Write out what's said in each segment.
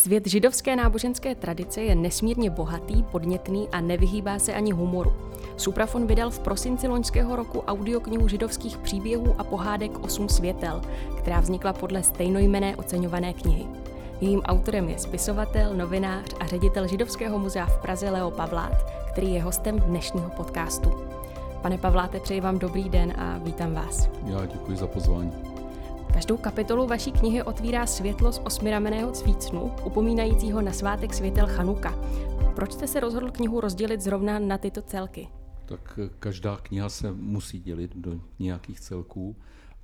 Svět židovské náboženské tradice je nesmírně bohatý, podnětný a nevyhýbá se ani humoru. Suprafon vydal v prosinci loňského roku audioknihu židovských příběhů a pohádek Osm světel, která vznikla podle stejnojmené oceňované knihy. Jejím autorem je spisovatel, novinář a ředitel Židovského muzea v Praze Leo Pavlát, který je hostem dnešního podcastu. Pane Pavláte, přeji vám dobrý den a vítám vás. Já děkuji za pozvání. Každou kapitolu vaší knihy otvírá světlo z osmirameného cvícnu, upomínajícího na svátek světel Chanuka. Proč jste se rozhodl knihu rozdělit zrovna na tyto celky? Tak eh, každá kniha se musí dělit do nějakých celků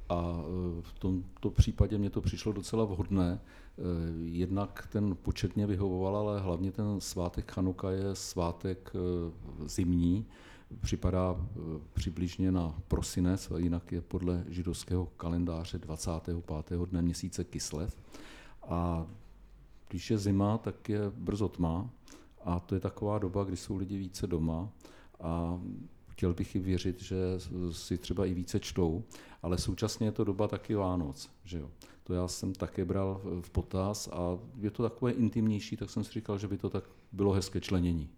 a eh, v tomto případě mě to přišlo docela vhodné. Eh, jednak ten počet mě vyhovoval, ale hlavně ten svátek Chanuka je svátek zimní, připadá eh, přibližně na prosinec, jinak je podle židovského kalendáře 25. dne měsíce Kislev. A když je zima, tak je brzo tma a to je taková doba, kdy jsou lidi více doma a chtěl bych i věřit, že si třeba i více čtou, ale současně je to doba taky Vánoc. Že jo? To já jsem také bral v potaz a je to takové intimnější, tak jsem si říkal, že by to tak bylo hezké členění.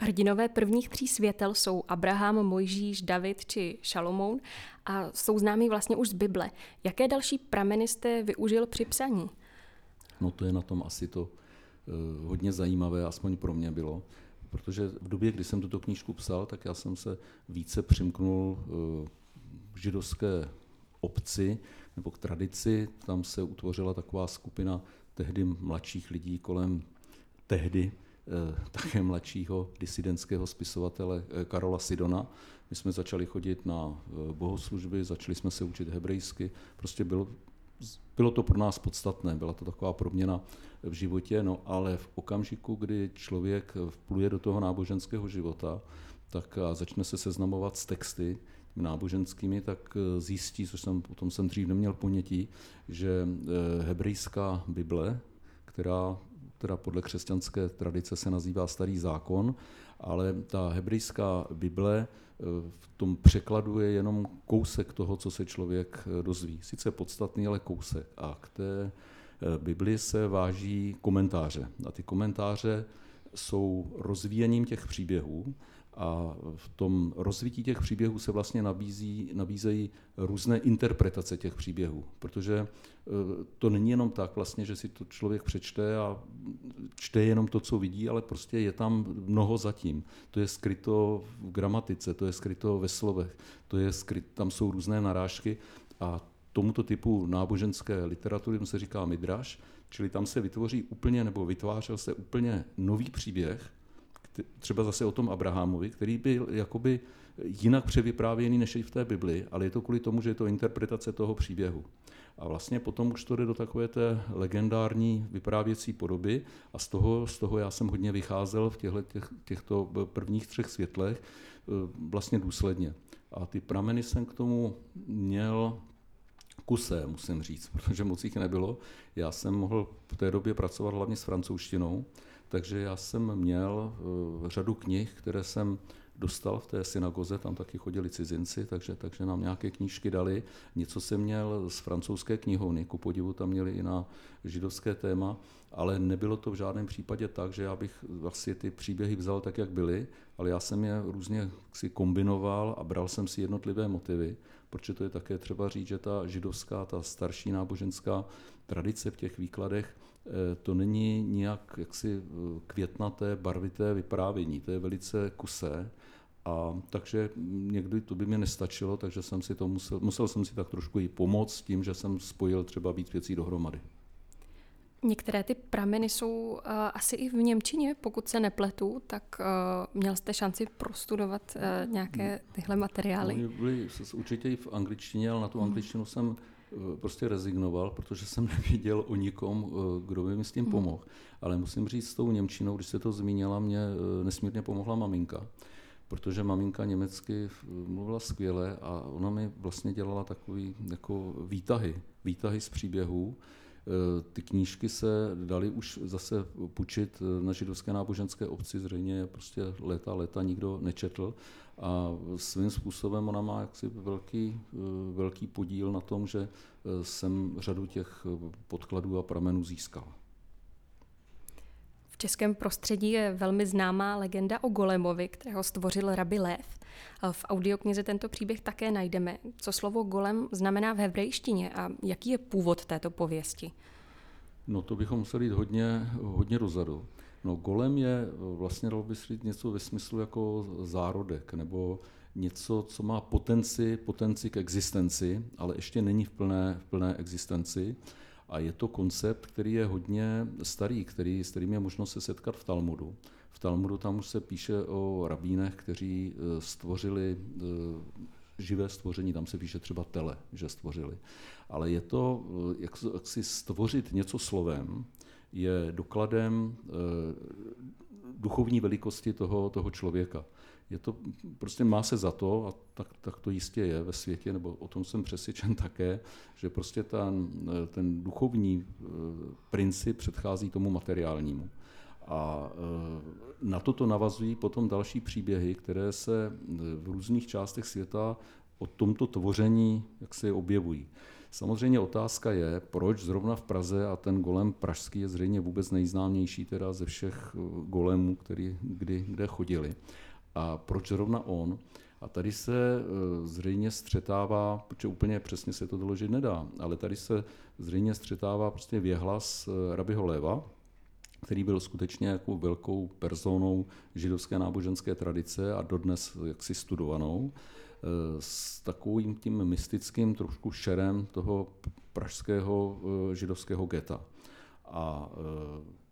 Hrdinové prvních tří světel jsou Abraham, Mojžíš, David či Šalomoun a jsou známí vlastně už z Bible. Jaké další prameny jste využil při psaní? No to je na tom asi to uh, hodně zajímavé, aspoň pro mě bylo, protože v době, kdy jsem tuto knížku psal, tak já jsem se více přimknul uh, židovské obci nebo k tradici. Tam se utvořila taková skupina tehdy mladších lidí kolem tehdy Eh, také mladšího disidentského spisovatele eh, Karola Sidona. My jsme začali chodit na eh, bohoslužby, začali jsme se učit hebrejsky, prostě bylo, bylo to pro nás podstatné, byla to taková proměna v životě, no ale v okamžiku, kdy člověk vpluje do toho náboženského života, tak a začne se seznamovat s texty náboženskými, tak zjistí, což jsem, o tom jsem dřív neměl ponětí, že hebrejská Bible, která teda podle křesťanské tradice se nazývá Starý zákon, ale ta hebrejská Bible eh, v tom překladu je jenom kousek toho, co se člověk eh, dozví. Sice podstatný, ale kousek. A k té eh, Bibli se váží komentáře. A ty komentáře jsou rozvíjením těch příběhů a v tom rozvití těch příběhů se vlastně nabízí, nabízejí různé interpretace těch příběhů, protože e, to není jenom tak vlastně, že si to člověk přečte a čte jenom to, co vidí, ale prostě je tam mnoho zatím. To je skryto v gramatice, to je skryto ve slovech, to je skryt, tam jsou různé narážky a tomuto typu náboženské literatury se říká midraš, čili tam se vytvoří úplně, nebo vytvářel se úplně nový příběh, třeba zase o tom Abrahamovi, který byl jakoby jinak převyprávěný než i v té Bibli, ale je to kvůli tomu, že je to interpretace toho příběhu. A vlastně potom už to jde do takové té legendární vyprávěcí podoby a z toho, z toho já jsem hodně vycházel v těchto, těch, těchto prvních třech světlech eh, vlastně důsledně. A ty prameny jsem k tomu měl kusé, musím říct, protože moc jich nebylo. Já jsem mohl v té době pracovat hlavně s francouzštinou, takže já jsem měl uh, řadu knih, které jsem dostal v té synagoze, tam taky chodili cizinci, takže, takže nám nějaké knížky dali. Něco jsem měl z francouzské knihovny, ku podivu tam měli i na židovské téma, ale nebylo to v žádném případě tak, že já bych vlastně ty příběhy vzal tak, jak byly, ale já jsem je různě si kombinoval a bral jsem si jednotlivé motivy, protože to je také třeba říct, že ta židovská, ta starší náboženská tradice v těch výkladech Eh, to není nějak jaksi eh, květnaté, barvité vyprávění, to je velice kusé. A takže někdy to by mi nestačilo, takže jsem si to musel, musel jsem si tak trošku i pomoct tím, že jsem spojil třeba víc věcí dohromady. Některé ty prameny jsou uh, asi i v Němčině, pokud se nepletu, tak uh, měl jste šanci prostudovat uh, nějaké tyhle materiály? No, byly určitě i v angličtině, ale na tu angličtinu jsem Eh, prostě rezignoval, protože jsem nevěděl o nikom, eh, kdo by mi s tím hmm. pomohl. Ale musím říct, s tou Němčinou, když se to zmínila, mě eh, nesmírně pomohla maminka, protože maminka německy mluvila skvěle a ona mi vlastně dělala takový jako výtahy, výtahy z příběhů. Eh, ty knížky se daly už zase půjčit na židovské náboženské obci, zřejmě prostě léta, léta nikdo nečetl a svým způsobem ona má jaksi velký, eh, velký podíl na tom, že jsem řadu těch podkladů a pramenů získal. V českém prostředí je velmi známá legenda o Golemovi, kterého stvořil rabi Lev. V audioknize tento příběh také najdeme. Co slovo golem znamená v hebrejštině a jaký je původ této pověsti? No to bychom museli jít hodně, hodně dozadu. No golem je vlastně, dalo by se říct, něco ve smyslu jako zárodek, nebo něco, co má potenci, potenci k existenci, ale ještě není v plné, v plné existenci. A je to koncept, který je hodně starý, který, s kterým je možno se setkat v Talmudu. V Talmudu tam už se píše o rabínech, kteří eh, stvořili eh, živé stvoření, tam se píše třeba tele, že stvořili. Ale je to, eh, jak, jak si stvořit něco slovem, je dokladem duchovní velikosti toho, toho člověka je to, prostě má se za to, a tak, tak to jistě je ve světě, nebo o tom jsem přesvědčen také, že prostě ten, ten duchovní eh, princip předchází tomu materiálnímu. A eh, na toto navazují potom další příběhy, které se eh, v různých částech světa o tomto tvoření jak se objevují. Samozřejmě otázka je, proč zrovna v Praze a ten golem pražský je zřejmě vůbec nejznámější teda ze všech golemů, který kdy, kde chodili. A proč zrovna on? A tady se e, zřejmě střetává, protože úplně přesně se to doložit nedá, ale tady se zřejmě střetává prostě věhlas e, Rabiho Leva, který byl skutečně jako velkou personou židovské náboženské tradice a dodnes jaksi studovanou, s takovým tím mystickým trošku šerem toho pražského židovského geta. A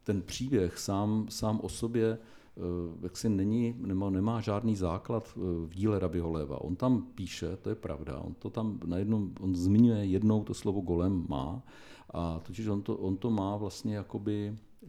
ten příběh sám, sám o sobě Eh, jaksi není, nemá, nemá žádný základ eh, v díle Rabiho Leva. On tam píše, to je pravda, on to tam najednou, on zmiňuje jednou to slovo golem má, a totiž on to, on to má vlastně jakoby eh,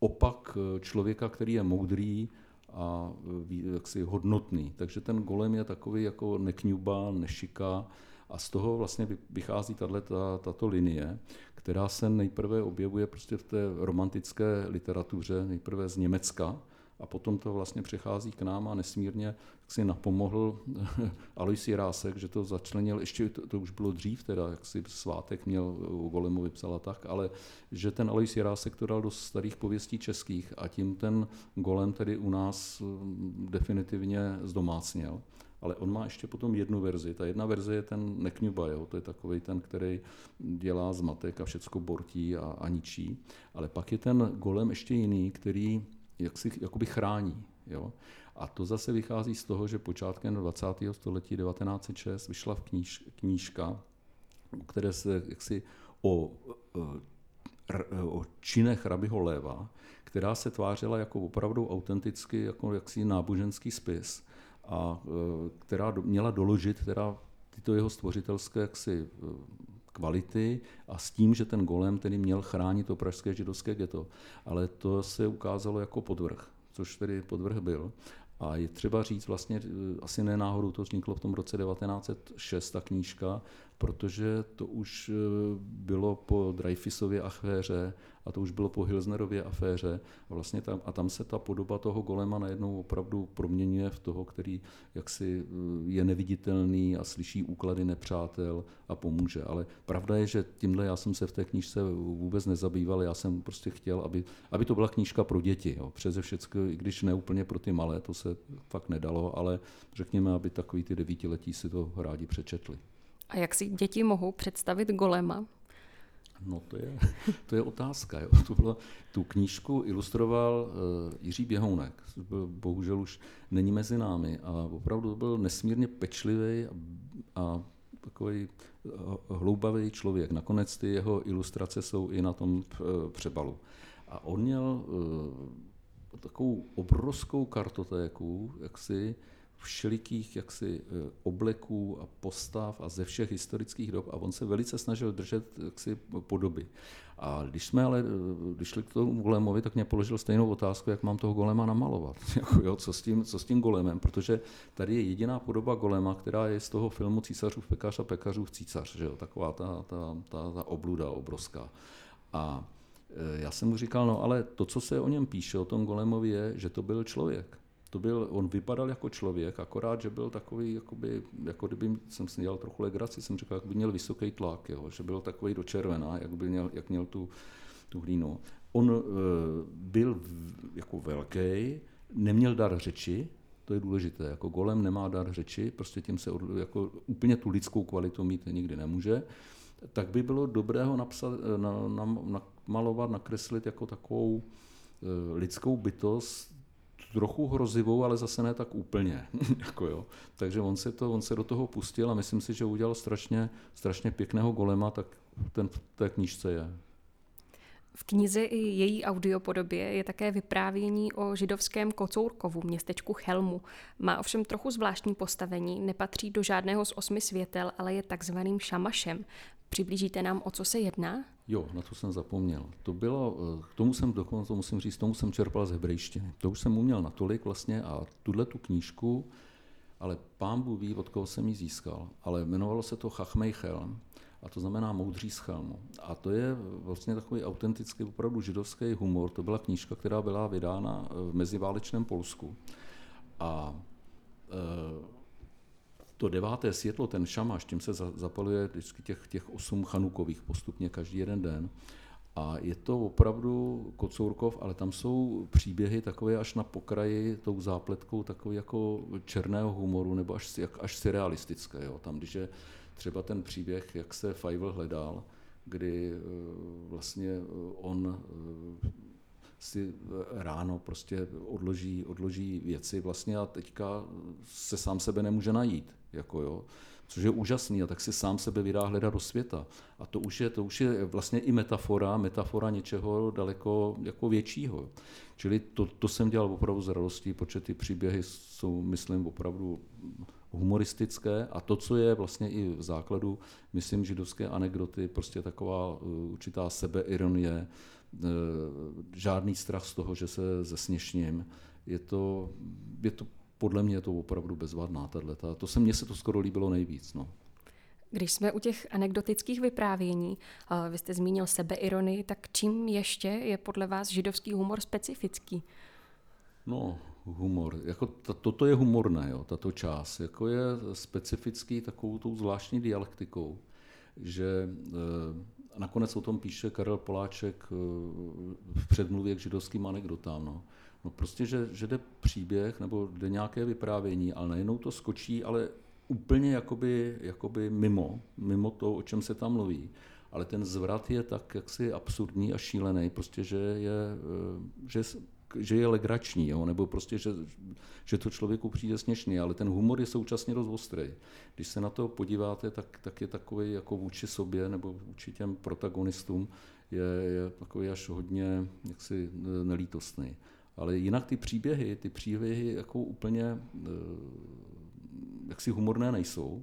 opak člověka, který je moudrý a jaksi hodnotný. Takže ten golem je takový jako nekňuba, nešika a z toho vlastně vychází tato, tato linie, která se nejprve objevuje prostě v té romantické literatuře, nejprve z Německa, a potom to vlastně přechází k nám a nesmírně si napomohl Alois Jirásek, že to začlenil, ještě to, to už bylo dřív, teda, jak si svátek měl u Golemu vypsala tak, ale že ten Alois Jirásek to dal do starých pověstí českých a tím ten Golem tedy u nás mm, definitivně zdomácněl ale on má ještě potom jednu verzi. Ta jedna verze je ten nekňuba, jo? to je takový ten, který dělá zmatek a všecko bortí a, a ničí. Ale pak je ten golem ještě jiný, který jak si, jakoby chrání. Jo? A to zase vychází z toho, že počátkem 20. století 1906 vyšla v kníž, knížka, které se jaksi o, o činech rabiho Léva, která se tvářila jako opravdu autenticky jako jaksi náboženský spis a e, která měla doložit teda tyto jeho stvořitelské jaksi, e, kvality a s tím, že ten golem tedy měl chránit to pražské židovské ghetto. Ale to se ukázalo jako podvrh, což tedy podvrh byl. A je třeba říct vlastně, e, asi ne náhodou to vzniklo v tom roce 1906, ta knížka, protože to už bylo po Dreyfusově aféře a to už bylo po Hilsnerově aféře a, vlastně tam, a tam se ta podoba toho golema najednou opravdu proměňuje v toho, který jaksi eh, je neviditelný a slyší úklady nepřátel a pomůže. Ale pravda je, že tímhle já jsem se v té knížce vůbec nezabýval, já jsem prostě chtěl, aby, aby to byla knížka pro děti. Jo. Přeze všechno, i když ne úplně pro ty malé, to se fakt nedalo, ale řekněme, aby takový ty devítiletí si to rádi přečetli. A jak si děti mohou představit golema? No to je, to je otázka. Jo. Tu, bylo, tu knížku ilustroval uh, Jiří Běhounek, byl, bohužel už není mezi námi a opravdu byl nesmírně pečlivý a, a takový uh, hloubavý člověk. Nakonec ty jeho ilustrace jsou i na tom uh, přebalu. A on měl uh, takovou obrovskou kartotéku, jak si všelikých jaksi eh, obleků a postav a ze všech historických dob a on se velice snažil držet jaksi podoby. A když jsme ale eh, když šli k tomu golemovi, tak mě položil stejnou otázku, jak mám toho golema namalovat. jako jo, co, s tím, co s tím golemem, protože tady je jediná podoba golema, která je z toho filmu Císařův pekař a pekařův císař, že jo? taková ta, ta, ta, ta obluda obrovská. A eh, já jsem mu říkal, no ale to, co se o něm píše, o tom golemovi, je, že to byl člověk to byl, on vypadal jako člověk, akorát, že byl takový, jakoby, jako kdyby jsem si dělal trochu legraci, jsem říkal, jak by měl vysoký tlak, jo, že byl takový do červená, jak, by měl, jak měl tu, tu hlínu. On e, byl v, jako velký, neměl dar řeči, to je důležité, jako golem nemá dar řeči, prostě tím se od, jako úplně tu lidskou kvalitu mít nikdy nemůže, tak by bylo dobré ho napsat, na, na, namalovat, nakreslit jako takovou e, lidskou bytost, trochu hrozivou, ale zase ne tak úplně. jako jo. Takže on se, to, on se do toho pustil a myslím si, že udělal strašně, strašně pěkného golema, tak ten v té knížce je. V knize i její audiopodobě je také vyprávění o židovském Kocourkovu, městečku Chelmu. Má ovšem trochu zvláštní postavení, nepatří do žádného z osmi světel, ale je takzvaným šamašem. Přiblížíte nám, o co se jedná? Jo, na to jsem zapomněl. To bylo, eh, k tomu jsem dokonce, to musím říct, tomu jsem čerpal z hebrejštiny. To už jsem uměl natolik vlastně a tuhle tu knížku, ale pán Bůh ví, od koho jsem ji získal, ale jmenovalo se to Chachmej Chelm a to znamená moudří z Chelmu. A to je vlastně takový autentický, opravdu židovský humor. To byla knížka, která byla vydána eh, v meziválečném Polsku. A e, to deváté světlo, ten šamaš, tím se zapaluje vždycky těch, těch osm chanukových postupně každý jeden den. A je to opravdu Kocourkov, ale tam jsou příběhy takové až na pokraji tou zápletkou takové jako černého humoru nebo až, až surrealistické. Jo. Tam, když je třeba ten příběh, jak se Feivel hledal, kdy eh, vlastně eh, on eh, si ráno prostě odloží, odloží věci vlastně a teďka se sám sebe nemůže najít. Jako jo, což je úžasný a tak si sám sebe vydá hledat do světa. A to už je, to už je vlastně i metafora, metafora něčeho daleko jako většího. Čili to, to jsem dělal opravdu z radostí, protože ty příběhy jsou, myslím, opravdu humoristické a to, co je vlastně i v základu, myslím, židovské anekdoty, prostě taková uh, určitá sebeironie, žádný strach z toho, že se zesměšním. Je to, je to podle mě je to opravdu bezvadná tato. To se mně se to skoro líbilo nejvíc. No. Když jsme u těch anekdotických vyprávění, vy jste zmínil sebeironii, tak čím ještě je podle vás židovský humor specifický? No, humor. Jako to, toto je humorné, jo, tato část. Jako je specifický takovou tou zvláštní dialektikou, že e, nakonec o tom píše Karel Poláček e, v předmluvě k židovským anekdotám. No. No prostě, že, že jde příběh nebo jde nějaké vyprávění, ale najednou to skočí, ale úplně jakoby, jakoby mimo, mimo to, o čem se tam mluví. Ale ten zvrat je tak jaksi absurdní a šílený, prostě, že je, eh, že, že je legrační, jo? nebo prostě, že, že to člověku přijde směšný, ale ten humor je současně dost ostrý. Když se na to podíváte, tak, tak je takový jako vůči sobě nebo vůči těm protagonistům je, je takový až hodně jaksi nelítostný. Ale jinak ty příběhy, ty příběhy jako úplně eh, jaksi humorné nejsou,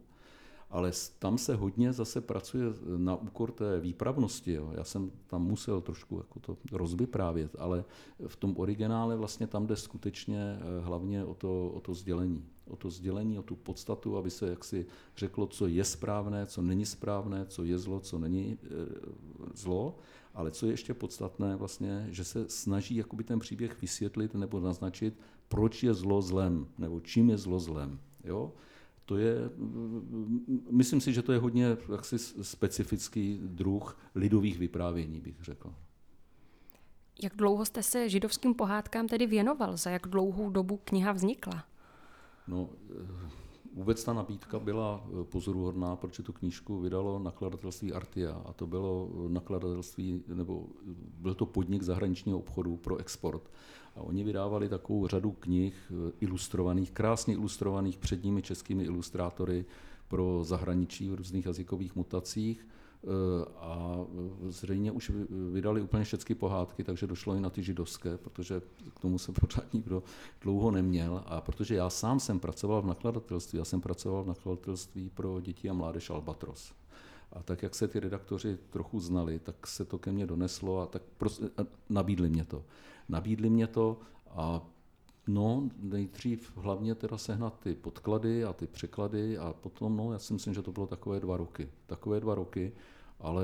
ale tam se hodně zase pracuje na úkor té výpravnosti. Jo. Já jsem tam musel trošku jako to rozvyprávět, ale v tom originále vlastně tam jde skutečně eh, hlavně o to, o to sdělení. O to sdělení, o tu podstatu, aby se jaksi řeklo, co je správné, co není správné, co je zlo, co není e, zlo ale co je ještě podstatné, vlastně, že se snaží jakoby ten příběh vysvětlit nebo naznačit, proč je zlo zlem, nebo čím je zlo zlem. Jo? To je, myslím si, že to je hodně jaksi specifický druh lidových vyprávění, bych řekl. Jak dlouho jste se židovským pohádkám tedy věnoval? Za jak dlouhou dobu kniha vznikla? No, Vůbec ta nabídka byla eh, pozoruhodná, protože tu knížku vydalo nakladatelství Artia a to bylo eh, nakladatelství, nebo eh, byl to podnik zahraničního obchodu pro export. A oni vydávali takovou řadu knih ilustrovaných, krásně ilustrovaných předními českými ilustrátory pro zahraničí v různých jazykových mutacích. A zřejmě už vydali úplně všechny pohádky, takže došlo i na ty židovské, protože k tomu se pořád nikdo dlouho neměl. A protože já sám jsem pracoval v nakladatelství, já jsem pracoval v nakladatelství pro děti a mládež Albatros. A tak, jak se ty redaktoři trochu znali, tak se to ke mně doneslo a tak prostě, nabídli mě to. Nabídli mě to a No, nejdřív hlavně teda sehnat ty podklady a ty překlady a potom, no, já si myslím, že to bylo takové dva roky. Takové dva roky, ale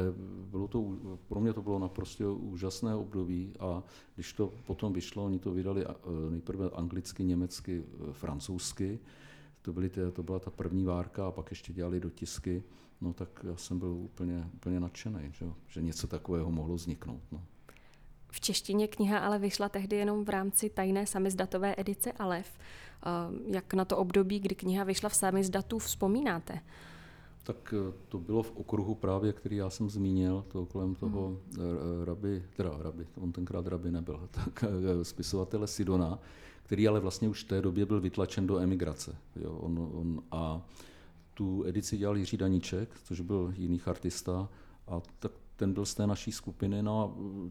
bylo to, pro mě to bylo naprosto úžasné období a když to potom vyšlo, oni to vydali nejprve anglicky, německy, francouzsky, to, byly ty, to byla ta první várka a pak ještě dělali dotisky, no tak já jsem byl úplně, úplně nadšený, že, že něco takového mohlo vzniknout. No. V češtině kniha ale vyšla tehdy jenom v rámci tajné samizdatové edice Alef. Eh, jak na to období, kdy kniha vyšla v samizdatu, vzpomínáte? Tak eh, to bylo v okruhu právě, který já jsem zmínil, to kolem toho hmm. raby, teda raby, on tenkrát raby nebyl, tak spisovatele Sidona, který ale vlastně už v té době byl vytlačen do emigrace. Jo, on, on, a tu edici dělal Jiří Daníček, což byl jiný artista, a tak ten byl z té naší skupiny, no a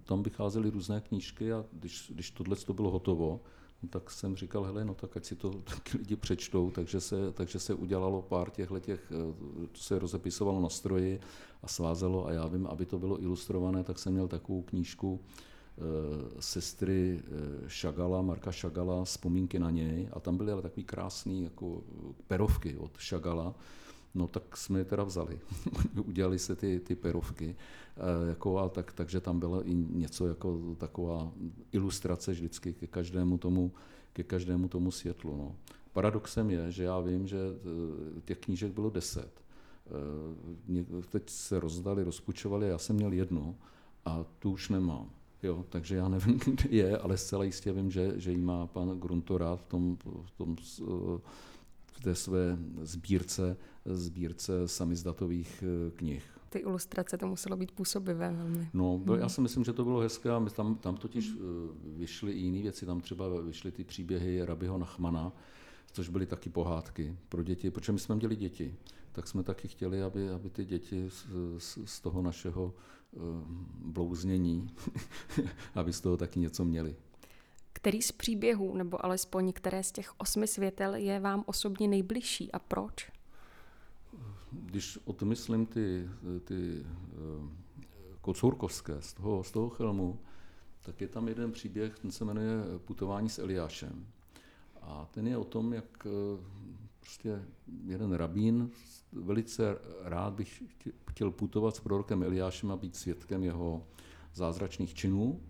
tam vycházely různé knížky a když, když tohle to bylo hotovo, no tak jsem říkal, hele, no tak ať si to taky lidi přečtou, takže se, takže se udělalo pár těchto těch, to se rozepisovalo na stroji a svázelo a já vím, aby to bylo ilustrované, tak jsem měl takovou knížku e, sestry Šagala, Marka Šagala, vzpomínky na něj. A tam byly ale takový krásný jako perovky od Šagala, No tak jsme je teda vzali. Udělali se ty, ty perovky. E, jako a tak, takže tam byla i něco jako taková ilustrace vždycky ke každému tomu, ke každému tomu světlu. No. Paradoxem je, že já vím, že eh, těch knížek bylo deset. E, teď se rozdali, rozpučovali, já jsem měl jednu a tu už nemám. Jo, takže já nevím, kde je, ale zcela jistě vím, že, že jí má pan Grunto rád v tom, v tom v té své sbírce, sbírce samizdatových eh, knih. Ty ilustrace, to muselo být působivé velmi. No, byl, já si myslím, že to bylo hezké a tam, tam totiž eh, vyšly i jiné věci, tam třeba vyšly ty příběhy Rabiho Nachmana, což byly taky pohádky pro děti, protože my jsme měli děti, tak jsme taky chtěli, aby, aby ty děti z, z, z toho našeho uh, blouznění, aby z toho taky něco měli. Který z příběhů, nebo alespoň které z těch osmi světel je vám osobně nejbližší a proč? Když odmyslím ty, ty eh, kocourkovské z toho, z toho filmu, tak je tam jeden příběh, ten se jmenuje Putování s Eliášem. A ten je o tom, jak eh, prostě jeden rabín velice rád bych chtěl putovat s prorokem Eliášem a být svědkem jeho zázračných činů.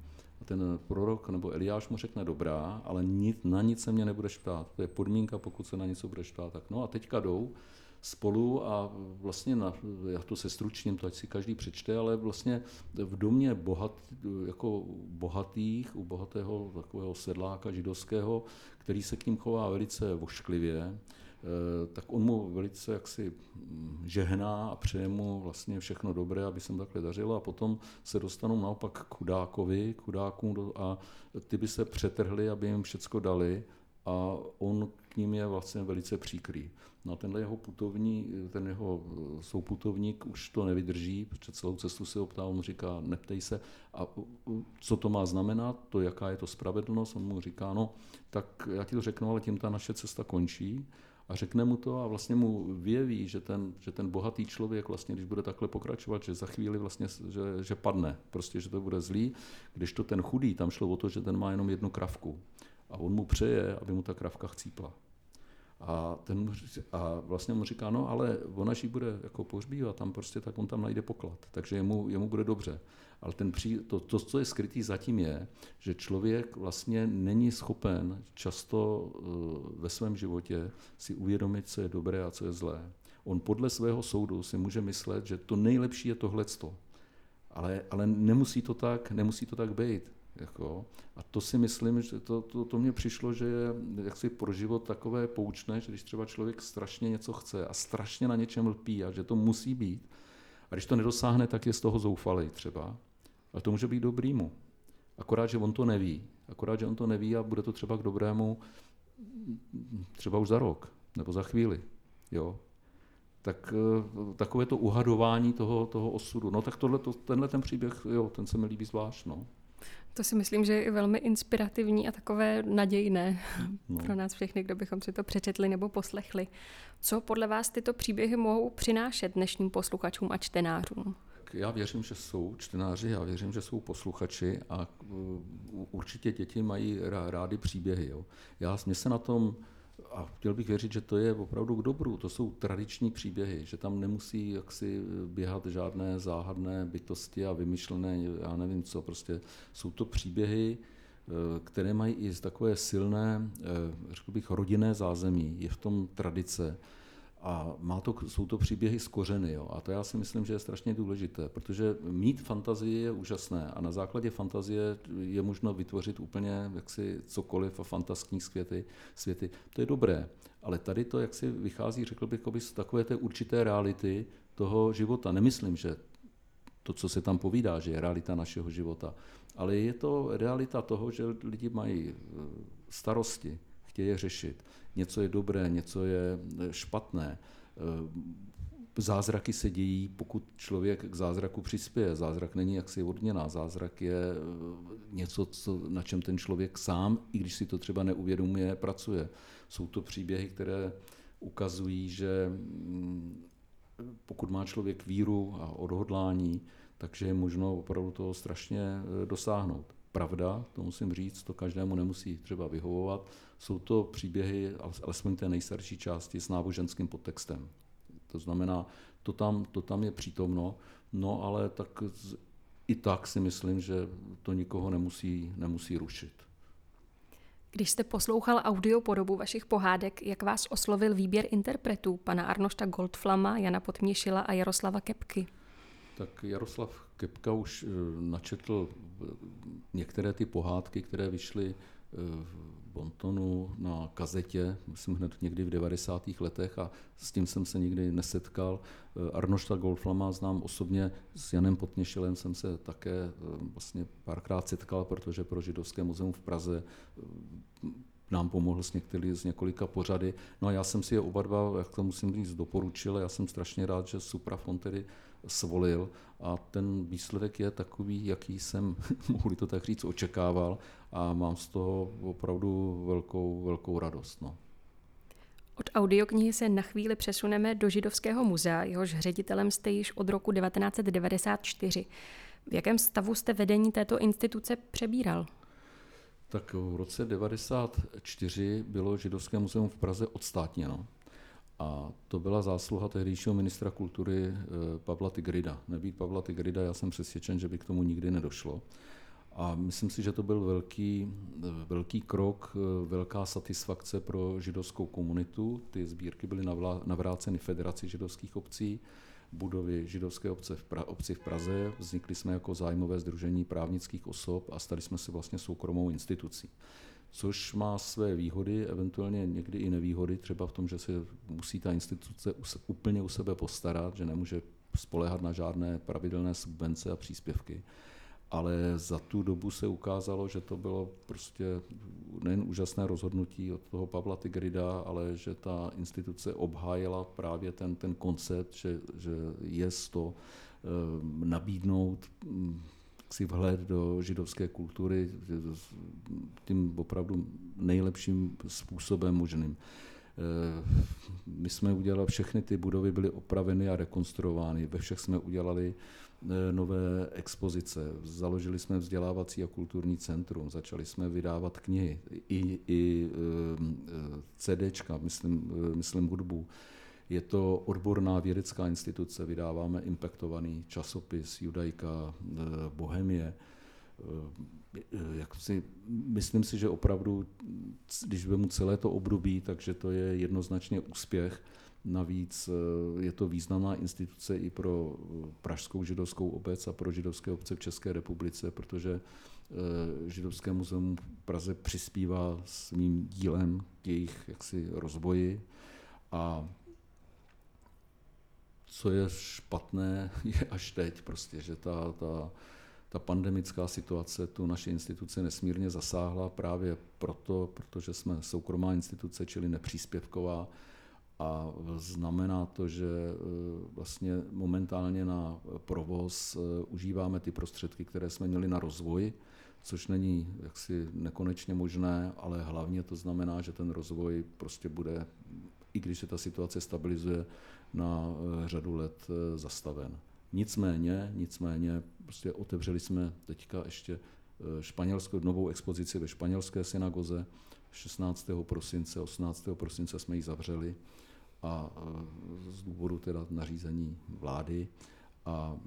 A ten prorok nebo Eliáš mu řekne dobrá, ale nic, na nic se mě nebudeš ptát. To je podmínka, pokud se na něco budeš ptát. Tak no a teďka jdou spolu a vlastně, na, já to se stručním, to ať si každý přečte, ale vlastně v domě bohat, jako bohatých, u bohatého takového sedláka židovského, který se k ním chová velice vošklivě, Eh, tak on mu velice jaksi mm, žehná a přeje mu vlastně všechno dobré, aby se mu takhle dařilo a potom se dostanou naopak k chudákovi, k chudákům a ty by se přetrhli, aby jim všecko dali a on k ním je vlastně velice příkrý. No a tenhle jeho putovní, ten jeho eh, souputovník už to nevydrží, protože celou cestu se ho ptá, on mu říká, neptej se, a co to má znamenat, to jaká je to spravedlnost, on mu říká, no, tak já ti to řeknu, ale tím ta naše cesta končí. A řekne mu to a vlastně mu vyjeví, že ten, že ten bohatý člověk vlastně, když bude takhle pokračovat, že za chvíli vlastně, že, že padne, prostě, že to bude zlý, když to ten chudý, tam šlo o to, že ten má jenom jednu kravku a on mu přeje, aby mu ta kravka chcípla. A, ten, a vlastně mu říká, no ale ona jí bude jako pohřbívat tam prostě, tak on tam najde poklad, takže jemu, jemu bude dobře. Ale ten pří, to, to, co je skrytý zatím je, že člověk vlastně není schopen často uh, ve svém životě si uvědomit, co je dobré a co je zlé. On podle svého soudu si může myslet, že to nejlepší je tohleto. Ale, ale nemusí to tak, nemusí to tak být. Jako. A to si myslím, že to, to, to mně přišlo, že je jaksi pro život takové poučné, že když třeba člověk strašně něco chce a strašně na něčem lpí a že to musí být, a když to nedosáhne, tak je z toho zoufalej třeba. Ale to může být dobrýmu. Akorát, že on to neví. Akorát, že on to neví a bude to třeba k dobrému třeba už za rok nebo za chvíli. Jo? tak eh, takové to uhadování toho, toho osudu. No tak tohle, to, tenhle ten příběh, jo, ten se mi líbí zvlášť. No. To si myslím, že je velmi inspirativní a takové nadějné no. pro nás všechny, kdo bychom si to přečetli nebo poslechli. Co podle vás tyto příběhy mohou přinášet dnešním posluchačům a čtenářům? Já věřím, že jsou čtenáři, já věřím, že jsou posluchači a uh, určitě děti mají rády příběhy. Jo. Já, mě se na tom a chtěl bych věřit, že to je opravdu k dobru. To jsou tradiční příběhy, že tam nemusí jaksi běhat žádné záhadné bytosti a vymyšlené, já nevím co, prostě jsou to příběhy, eh, které mají i takové silné, eh, řekl bych, rodinné zázemí. Je v tom tradice. A má to, jsou to příběhy z kořeny. Jo? A to já si myslím, že je strašně důležité, protože mít fantazii je úžasné a na základě fantazie je možno vytvořit úplně jaksi cokoliv a fantaskní světy, světy. To je dobré, ale tady to jak si vychází, řekl bych, z takové té určité reality toho života. Nemyslím, že to, co se tam povídá, že je realita našeho života, ale je to realita toho, že lidi mají e, starosti, chtějí je řešit něco je dobré, něco je eh, špatné. Eh, zázraky se dějí, pokud člověk k zázraku přispěje. Zázrak není jaksi odměna, zázrak je eh, něco, co, na čem ten člověk sám, i když si to třeba neuvědomuje, pracuje. Jsou to příběhy, které ukazují, že mm, pokud má člověk víru a odhodlání, takže je možno opravdu toho strašně dosáhnout. Pravda, to musím říct, to každému nemusí třeba vyhovovat, jsou to příběhy, alespoň té nejstarší části, s náboženským podtextem. To znamená, to tam, to tam je přítomno, no ale tak i tak si myslím, že to nikoho nemusí, nemusí rušit. Když jste poslouchal audio podobu vašich pohádek, jak vás oslovil výběr interpretů, pana Arnošta Goldflama, Jana Potměšila a Jaroslava Kepky? Tak Jaroslav Kepka už eh, načetl eh, některé ty pohádky, které vyšly v eh, bontonu na kazetě, myslím hned někdy v 90. letech a s tím jsem se nikdy nesetkal. Arnošta Goldflama znám osobně, s Janem Potněšilem jsem se také vlastně párkrát setkal, protože pro Židovské muzeum v Praze nám pomohl s, některý, z několika pořady. No a já jsem si je oba dva, jak to musím říct, doporučil. Já jsem strašně rád, že Suprafon tedy svolil a ten výsledek je takový, jaký jsem, mohu to tak říct, očekával a mám z toho opravdu velkou, velkou radost. No. Od audioknihy se na chvíli přesuneme do Židovského muzea, jehož ředitelem jste již od roku 1994. V jakém stavu jste vedení této instituce přebíral? Tak v roce 1994 bylo Židovské muzeum v Praze odstátněno. To byla zásluha tehdejšího ministra kultury eh, Pavla Tigrida. Nebýt Pavla Tigrida, já jsem přesvědčen, že by k tomu nikdy nedošlo. A myslím si, že to byl velký, eh, velký krok, eh, velká satisfakce pro židovskou komunitu. Ty sbírky byly navráceny Federaci židovských obcí, budovy židovské obce v, pra, obci v Praze. Vznikli jsme jako zájmové združení právnických osob a stali jsme se vlastně soukromou institucí což má své výhody, eventuálně někdy i nevýhody, třeba v tom, že se musí ta instituce úplně u sebe postarat, že nemůže spolehat na žádné pravidelné subvence a příspěvky. Ale za tu dobu se ukázalo, že to bylo prostě nejen úžasné rozhodnutí od toho Pavla Tigrida, ale že ta instituce obhájila právě ten, ten koncept, že, že je to eh, nabídnout si vhled do židovské kultury tím opravdu nejlepším způsobem možným. Eh, my jsme udělali, všechny ty budovy byly opraveny a rekonstruovány, ve všech jsme udělali eh, nové expozice, založili jsme vzdělávací a kulturní centrum, začali jsme vydávat knihy, i, i eh, CDčka, myslím, myslím hudbu, je to odborná vědecká instituce, vydáváme impaktovaný časopis Judaika eh, Bohemie. Eh, jak si, myslím si, že opravdu, když vemu celé to období, takže to je jednoznačně úspěch. Navíc eh, je to významná instituce i pro Pražskou židovskou obec a pro židovské obce v České republice, protože Židovské muzeum v Praze přispívá svým dílem k jejich jaksi rozvoji a co je špatné, je až teď prostě, že ta, ta, ta pandemická situace tu naše instituce nesmírně zasáhla právě proto, protože jsme soukromá instituce, čili nepříspěvková. A znamená to, že vlastně momentálně na provoz užíváme ty prostředky, které jsme měli na rozvoj, což není jaksi nekonečně možné, ale hlavně to znamená, že ten rozvoj prostě bude, i když se ta situace stabilizuje, na eh, řadu let eh, zastaven. Nicméně, nicméně, prostě otevřeli jsme teďka ještě eh, španělskou novou expozici ve španělské synagoze 16. prosince, 18. prosince jsme ji zavřeli a z důvodu teda nařízení vlády a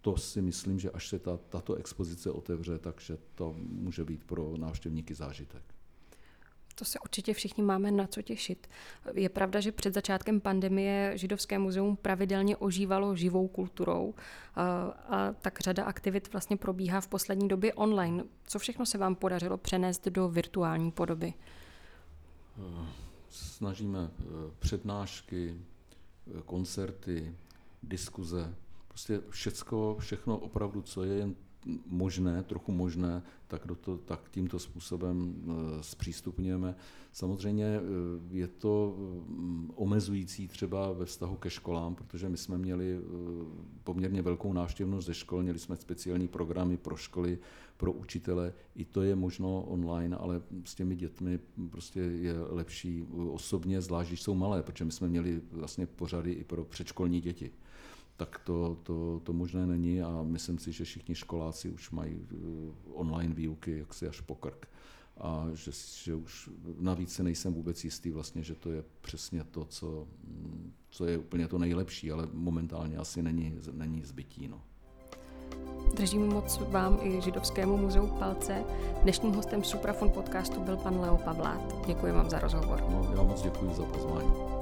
to si myslím, že až se ta, tato expozice otevře, takže to může být pro návštěvníky zážitek. To se určitě všichni máme na co těšit. Je pravda, že před začátkem pandemie Židovské muzeum pravidelně ožívalo živou kulturou a, a tak řada aktivit vlastně probíhá v poslední době online. Co všechno se vám podařilo přenést do virtuální podoby? Snažíme eh, přednášky, eh, koncerty, diskuze, prostě všecko, všechno opravdu, co je jen možné, trochu možné, tak, do to, tak tímto způsobem e, zpřístupňujeme. Samozřejmě e, je to mm, omezující třeba ve vztahu ke školám, protože my jsme měli e, poměrně velkou návštěvnost ze škol, měli jsme speciální programy pro školy, pro učitele, i to je možno online, ale s těmi dětmi prostě je lepší osobně, zvlášť když jsou malé, protože my jsme měli vlastně pořady i pro předškolní děti tak to, to, to možné není a myslím si, že všichni školáci už mají eh, online výuky jaksi až po krk. A že, že už navíc se nejsem vůbec jistý vlastně, že to je přesně to, co, co je úplně to nejlepší, ale momentálně asi není, není zbytí. No. Držím moc vám i Židovskému muzeu palce. Dnešním hostem Suprafon podcastu byl pan Leo Pavlát. Děkuji vám za rozhovor. No, já moc děkuji za pozvání.